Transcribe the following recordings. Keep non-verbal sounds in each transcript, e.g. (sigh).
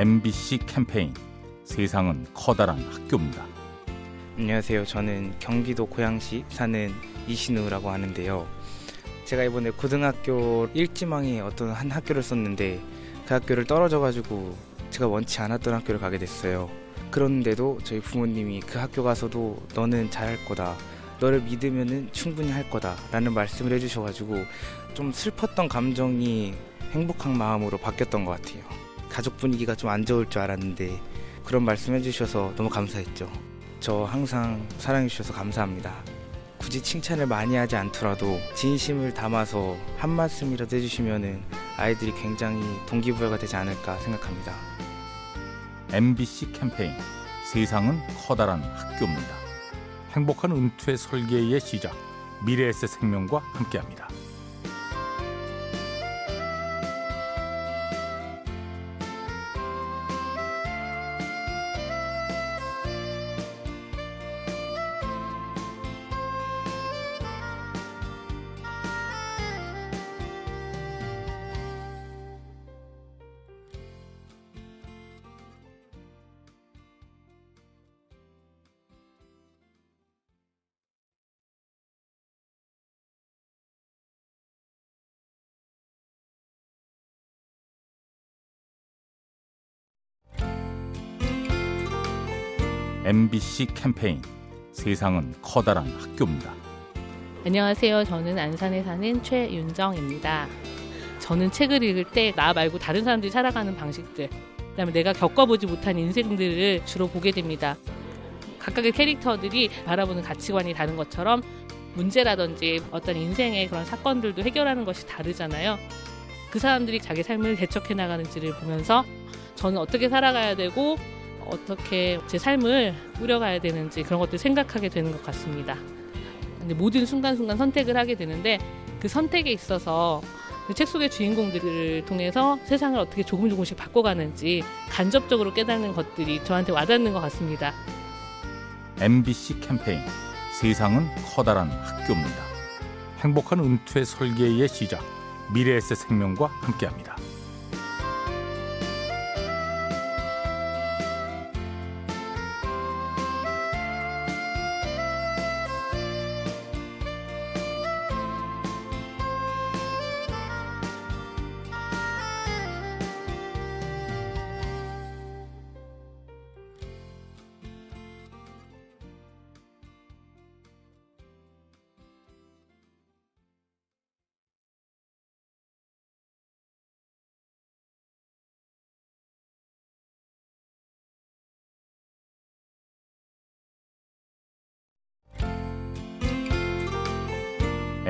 MBC 캠페인 세상은 커다란 학교입니다. 안녕하세요. 저는 경기도 고양시 사는 이신우라고 하는데요. 제가 이번에 고등학교 일지망에 어떤 한 학교를 썼는데 그 학교를 떨어져가지고 제가 원치 않았던 학교를 가게 됐어요. 그런데도 저희 부모님이 그 학교 가서도 너는 잘할 거다. 너를 믿으면 충분히 할 거다. 라는 말씀을 해주셔가지고 좀 슬펐던 감정이 행복한 마음으로 바뀌었던 것 같아요. 가족 분위기가 좀 안 좋을 줄 알았는데 그런 말씀 해 주셔서 너무 감사했죠. 저 항상 사랑해 주셔서 감사합니다. 굳이 칭찬을 많이 하지 않더라도 진심을 담아서 한 말씀이라도 해주시면 아이들이 굉장히 동기부여가 되지 않을까 생각합니다. MBC 캠페인 세상은 커다란 학교입니다. 행복한 은퇴 설계의 시작 미래에셋 생명과 함께합니다. MBC 캠페인 세상은 커다란 학교입니다. 안녕하세요. 저는 안산에 사는 최윤정입니다. 저는 책을 읽을 때 나 말고 다른 사람들이 살아가는 방식들, 그다음에 내가 겪어보지 못한 인생들을 주로 보게 됩니다. 각각의 캐릭터들이 바라보는 가치관이 다른 것처럼 문제라든지 어떤 인생의 그런 사건들도 해결하는 것이 다르잖아요. 그 사람들이 자기 삶을 개척해 나가는지를 보면서 저는 어떻게 살아가야 되고 어떻게 제 삶을 꾸려가야 되는지 그런 것들 생각하게 되는 것 같습니다. 근데 모든 순간순간 선택을 하게 되는데 그 선택에 있어서 그 책 속의 주인공들을 통해서 세상을 어떻게 조금 조금씩 바꿔가는지 간접적으로 깨닫는 것들이 저한테 와닿는 것 같습니다. MBC 캠페인 세상은 커다란 학교입니다. 행복한 은퇴 설계의 시작 미래에셋 생명과 함께합니다.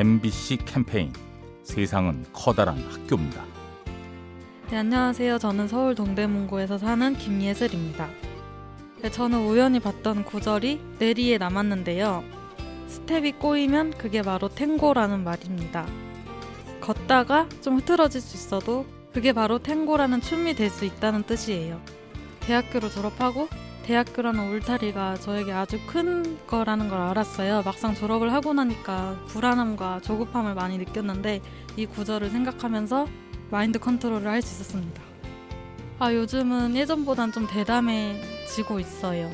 MBC 캠페인 세상은 커다란 학교입니다. 네, 안녕하세요. 저는 서울 동대문구에서 사는 김예슬입니다. 네, 저는 우연히 봤던 구절이 내리에 남았는데요. 스텝이 꼬이면 그게 바로 탱고라는 말입니다. 걷다가 좀 흐트러질 수 있어도 그게 바로 탱고라는 춤이 될 수 있다는 뜻이에요. 대학교를 졸업하고 대학교라는 울타리가 저에게 아주 큰 거라는 걸 알았어요. 막상 졸업을 하고 나니까 불안함과 조급함을 많이 느꼈는데 이 구절을 생각하면서 마인드 컨트롤을 할 수 있었습니다. 아, 요즘은 예전보단 좀 대담해지고 있어요.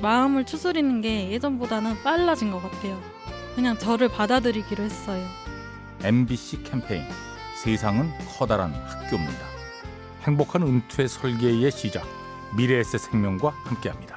마음을 추스리는 게 예전보다는 빨라진 것 같아요. 그냥 저를 받아들이기로 했어요. MBC 캠페인 세상은 커다란 학교입니다. 행복한 은퇴 설계의 시작 미래에셋 생명과 함께합니다.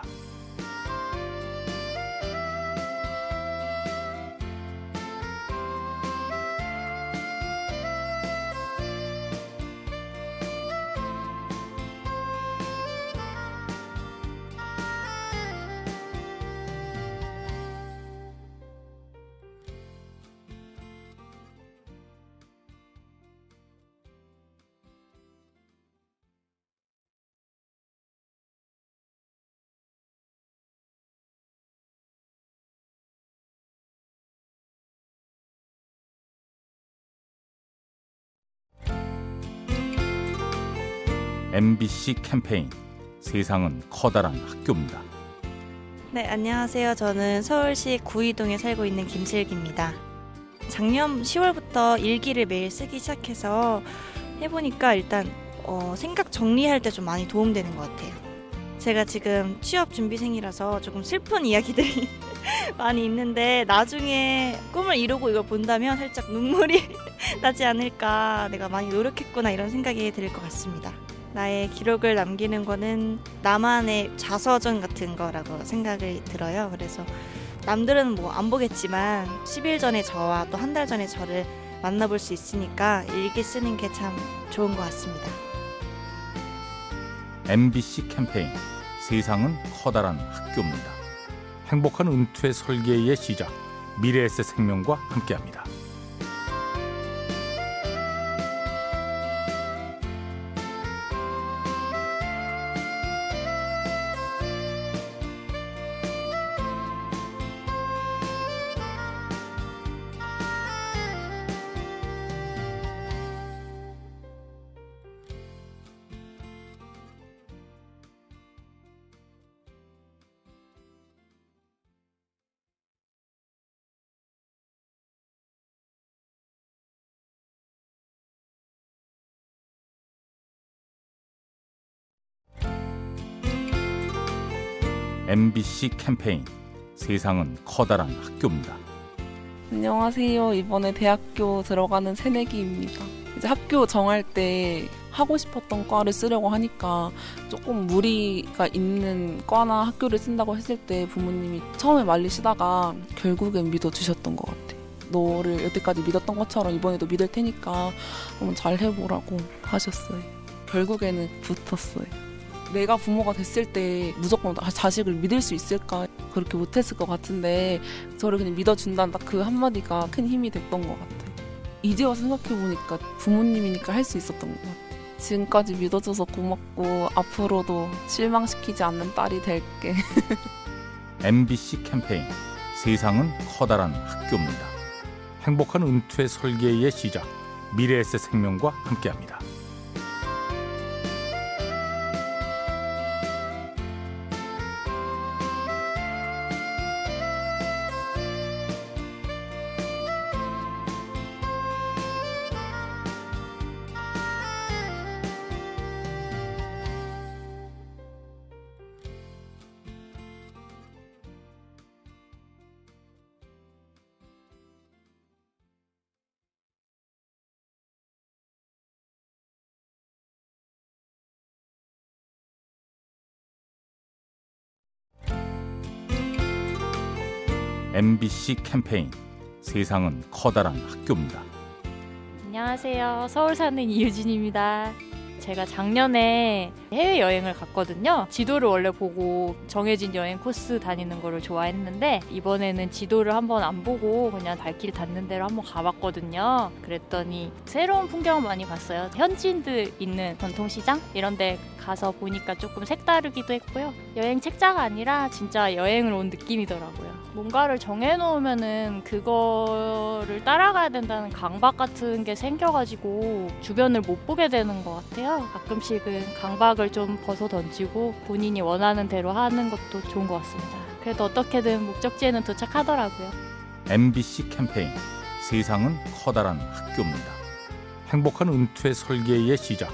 MBC 캠페인 세상은 커다란 학교입니다. 네, 안녕하세요. 저는 서울시 구이동에 살고 있는 김슬기입니다. 작년 10월부터 일기를 매일 쓰기 시작해서 해보니까 일단 어, 생각 정리할 때 좀 많이 도움되는 것 같아요. 제가 지금 취업 준비생이라서 조금 슬픈 이야기들이 (laughs) 많이 있는데 나중에 꿈을 이루고 이걸 본다면 살짝 눈물이 (laughs) 나지 않을까 내가 많이 노력했구나 이런 생각이 들 것 같습니다. 나의 기록을 남기는 거는 나만의 자서전 같은 거라고 생각이 들어요. 그래서 남들은 뭐 안 보겠지만 10일 전에 저와 또 한 달 전에 저를 만나볼 수 있으니까 일기 쓰는 게 참 좋은 것 같습니다. MBC 캠페인 세상은 커다란 학교입니다. 행복한 은퇴 설계의 시작 미래에셋 생명과 함께합니다. MBC 캠페인 세상은 커다란 학교입니다. 안녕하세요. 이번에 대학교 들어가는 새내기입니다. 이제 학교 정할 때 하고 싶었던 과를 쓰려고 하니까 조금 무리가 있는 과나 학교를 쓴다고 했을 때 부모님이 처음에 말리시다가 결국엔 믿어주셨던 것 같아요. 너를 여태까지 믿었던 것처럼 이번에도 믿을 테니까 한번 잘 해보라고 하셨어요. 결국에는 붙었어요. 내가 부모가 됐을 때 무조건 자식을 믿을 수 있을까 그렇게 못했을 것 같은데 저를 그냥 믿어준다는 딱 그 한마디가 큰 힘이 됐던 것 같아요. 이제 와서 생각해보니까 부모님이니까 할 수 있었던 것 같아요. 지금까지 믿어줘서 고맙고 앞으로도 실망시키지 않는 딸이 될게. (laughs) MBC 캠페인 세상은 커다란 학교입니다. 행복한 은퇴 설계의 시작 미래에셋 생명과 함께합니다. MBC 캠페인 세상은 커다란 학교입니다. 안녕하세요. 서울 사는 이유진입니다. 제가 작년에 해외여행을 갔거든요. 지도를 원래 보고 정해진 여행 코스 다니는 거를 좋아했는데 이번에는 지도를 한번 안 보고 그냥 발길 닿는 대로 한번 가봤거든요. 그랬더니 새로운 풍경을 많이 봤어요. 현지인들 있는 전통시장 이런 데 가서 보니까 조금 색다르기도 했고요. 여행 책자가 아니라 진짜 여행을 온 느낌이더라고요. 뭔가를 정해놓으면은 그거를 따라가야 된다는 강박 같은 게 생겨가지고 주변을 못 보게 되는 것 같아요. 가끔씩은 강박을 좀 벗어 던지고 본인이 원하는 대로 하는 것도 좋은 것 같습니다. 그래도 어떻게든 목적지에는 도착하더라고요. MBC 캠페인 세상은 커다란 학교입니다. 행복한 은퇴 설계의 시작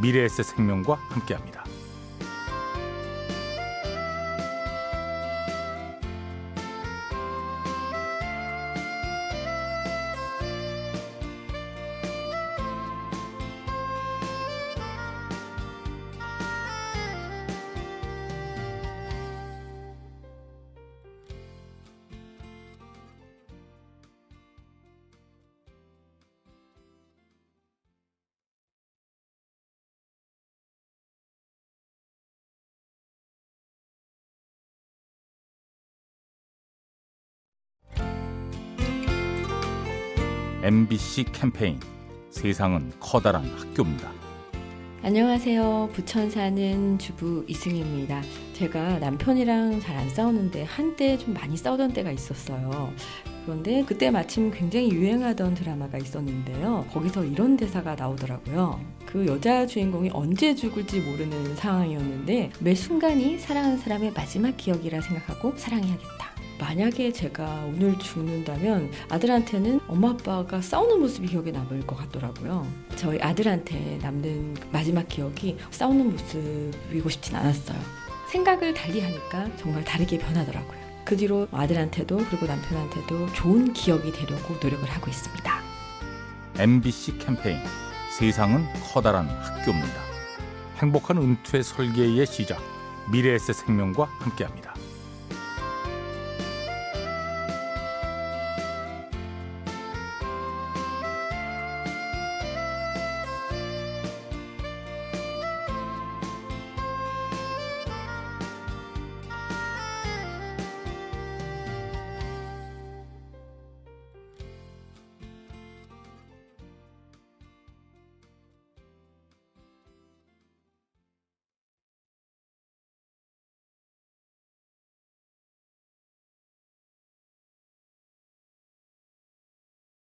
미래에셋 생명과 함께합니다. MBC 캠페인 세상은 커다란 학교입니다. 안녕하세요. 부천 사는 주부 이승입니다. 제가 남편이랑 잘 안 싸우는데 한때 좀 많이 싸우던 때가 있었어요. 그런데 그때 마침 굉장히 유행하던 드라마가 있었는데요. 거기서 이런 대사가 나오더라고요. 그 여자 주인공이 언제 죽을지 모르는 상황이었는데 매 순간이 사랑하는 사람의 마지막 기억이라 생각하고 사랑해야겠다. 만약에 제가 오늘 죽는다면 아들한테는 엄마 아빠가 싸우는 모습이 기억에 남을 것 같더라고요. 저희 아들한테 남는 마지막 기억이 싸우는 모습이고 싶진 않았어요. 생각을 달리 하니까 정말 다르게 변하더라고요. 그 뒤로 아들한테도 그리고 남편한테도 좋은 기억이 되려고 노력을 하고 있습니다. MBC 캠페인 세상은 커다란 학교입니다. 행복한 은퇴 설계의 시작 미래에셋 생명과 함께합니다.